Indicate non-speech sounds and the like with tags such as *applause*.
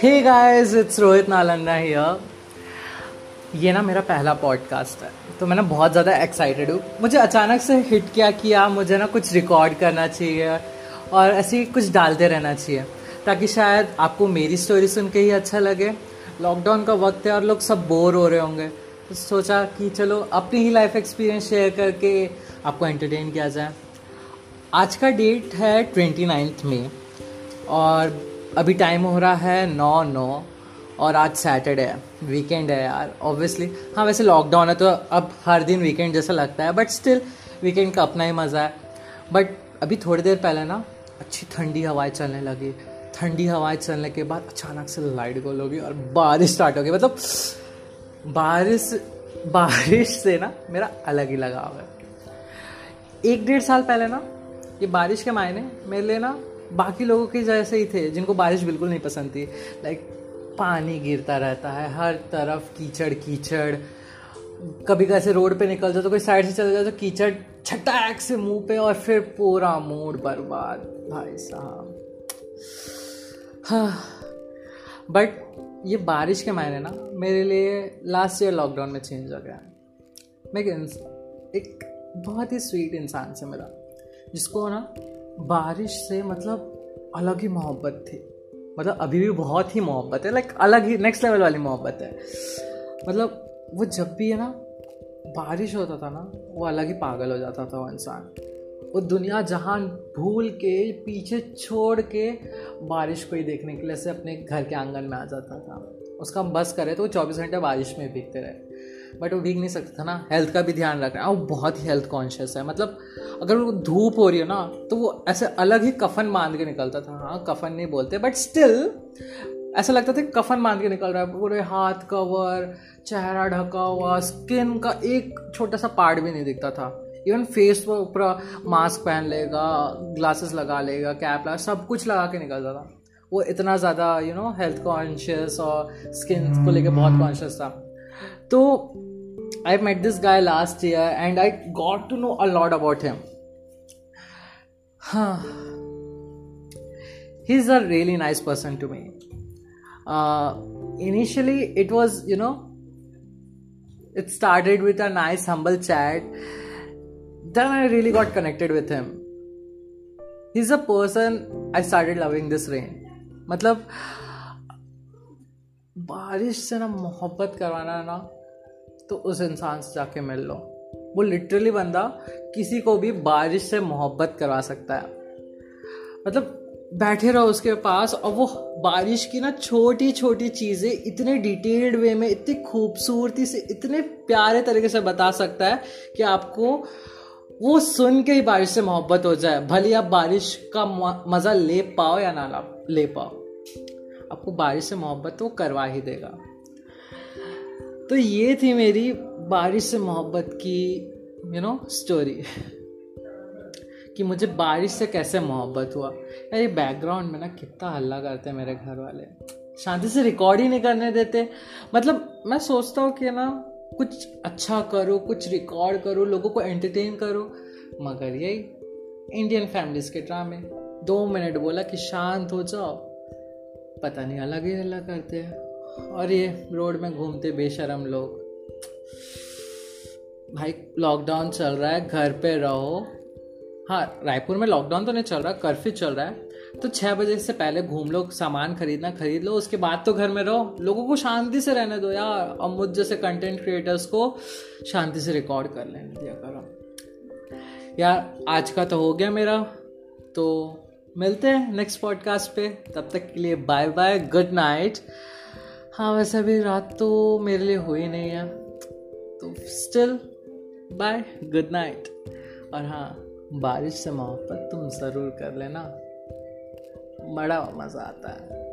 Hey guys it's Rohit Nalanda here ये ना मेरा पहला पॉडकास्ट है तो मैं ना बहुत ज़्यादा एक्साइटेड हूँ। मुझे अचानक से हिट क्या किया मुझे ना कुछ रिकॉर्ड करना चाहिए और ऐसे ही कुछ डालते रहना चाहिए, ताकि शायद आपको मेरी स्टोरी सुन के ही अच्छा लगे। लॉकडाउन का वक्त है और लोग सब बोर हो रहे होंगे। तो सोचा कि चलो अपनी ही लाइफ एक्सपीरियंस शेयर करके आपको एंटरटेन किया जाए। आज का डेट है ट्वेंटी नाइन्थ में और अभी टाइम हो रहा है नौ नौ और आज सैटरडे है वीकेंड है यार ऑब्वियसली हाँ वैसे लॉकडाउन है तो अब हर दिन वीकेंड जैसा लगता है बट स्टिल वीकेंड का अपना ही मज़ा है। बट अभी थोड़ी देर पहले ना, अच्छी ठंडी हवाएँ चलने लगी। ठंडी हवाएँ चलने के बाद अचानक से लाइट गोल होगी और बारिश स्टार्ट हो गई। मतलब बारिश बारिश से ना मेरा अलग ही लगाव है। एक डेढ़ साल पहले ना ये बारिश के मायने मेरे लिए ना बाकी लोगों के जैसे ही थे, जिनको बारिश बिल्कुल नहीं पसंद थी। लाइक पानी गिरता रहता है, हर तरफ़ कीचड़ कीचड़। कभी कैसे रोड पे निकल जाओ तो कोई साइड से चल जाए तो कीचड़ छटाक से मुँह पे और फिर पूरा मूड बर्बाद, भाई साहब। *sighs* हाँ बट ये बारिश के मायने ना मेरे लिए लास्ट ईयर लॉकडाउन में चेंज हो गया। मैं एक बहुत ही स्वीट इंसान से मिला। जिसको ना बारिश से मतलब अलग ही मोहब्बत थी। मतलब अभी भी बहुत ही मोहब्बत है लाइक अलग ही नेक्स्ट लेवल वाली मोहब्बत है। मतलब वो जब भी है ना, बारिश होता था ना, वो अलग ही पागल हो जाता था वो इंसान। वो दुनिया जहान भूल के, पीछे छोड़ के बारिश को ही देखने के लिए से अपने घर के आँगन में आ जाता था। उसका हम बस करे तो वो चौबीस घंटे बारिश में भीगते रहे। बट वो भीग नहीं सकता था ना। हेल्थ का भी ध्यान रख रहा है। वो बहुत ही हेल्थ कॉन्शियस है। मतलब अगर वो धूप हो रही है ना तो वो ऐसे अलग ही कफन बाँध के निकलता था। हाँ कफन नहीं बोलते बट स्टिल ऐसा लगता था कफन बाँध के निकल रहा है। पूरे हाथ कवर चेहरा ढका हुआ स्किन का एक छोटा सा पार्ट भी नहीं दिखता था। इवन फेस पर ऊपर मास्क पहन लेगा ग्लासेस लगा लेगा कैप लगा सब कुछ लगा के निकलता था। वो इतना ज़्यादा यू नो हेल्थ कॉन्शियस और स्किन को लेके बहुत कॉन्शियस था। तो I met this guy last year and I got to know a lot about him. He's a really nice person to me. Uh, initially, it was, you know, it started with a nice, humble chat. Then I really got connected with him. He's a person I started loving this rain. मतलब बारिश से ना मोहब्बत करवाना है ना तो उस इंसान से जाके मिल लो। वो लिटरली बंदा किसी को भी बारिश से मोहब्बत करवा सकता है। मतलब बैठे रहो उसके पास और वो बारिश की ना छोटी छोटी चीज़ें इतने डिटेल्ड वे में, इतनी खूबसूरती से, इतने प्यारे तरीके से बता सकता है कि आपको वो सुन के ही बारिश से मोहब्बत हो जाए, भले आप बारिश का मज़ा ले पाओ या ना ले पाओ। आपको बारिश से मोहब्बत वो करवा ही देगा। तो ये थी मेरी बारिश से मोहब्बत की यू नो स्टोरी कि मुझे बारिश से कैसे मोहब्बत हुआ। यार ये बैकग्राउंड में ना कितना हल्ला करते हैं मेरे घर वाले। शांति से रिकॉर्ड ही नहीं करने देते। मतलब मैं सोचता हूँ कि ना, कुछ अच्छा करो, कुछ रिकॉर्ड करो, लोगों को एंटरटेन करो। मगर यही इंडियन फैमिलीज़ के ड्रामे दो मिनट बोला कि शांत हो जाओ। पता नहीं, अलग ही अलग करते हैं। और ये रोड में घूमते बेशरम लोग। भाई लॉकडाउन चल रहा है, घर पे रहो। हाँ रायपुर में लॉकडाउन तो नहीं चल रहा कर्फ्यू चल रहा है। तो छः बजे से पहले घूम लो, सामान खरीदना, खरीद लो, उसके बाद तो घर में रहो। लोगों को शांति से रहने दो यार, और मुझ जैसे कंटेंट क्रिएटर्स को शांति से रिकॉर्ड कर लेने दिया करो। यार, आज का तो हो गया मेरा तो मिलते हैं नेक्स्ट पॉडकास्ट पे। तब तक के लिए बाय बाय गुड नाइट हाँ वैसे अभी रात तो मेरे लिए हुई नहीं है। तो स्टिल बाय गुड नाइट और हाँ बारिश से मोहब्बत तुम ज़रूर कर लेना। बड़ा मज़ा आता है।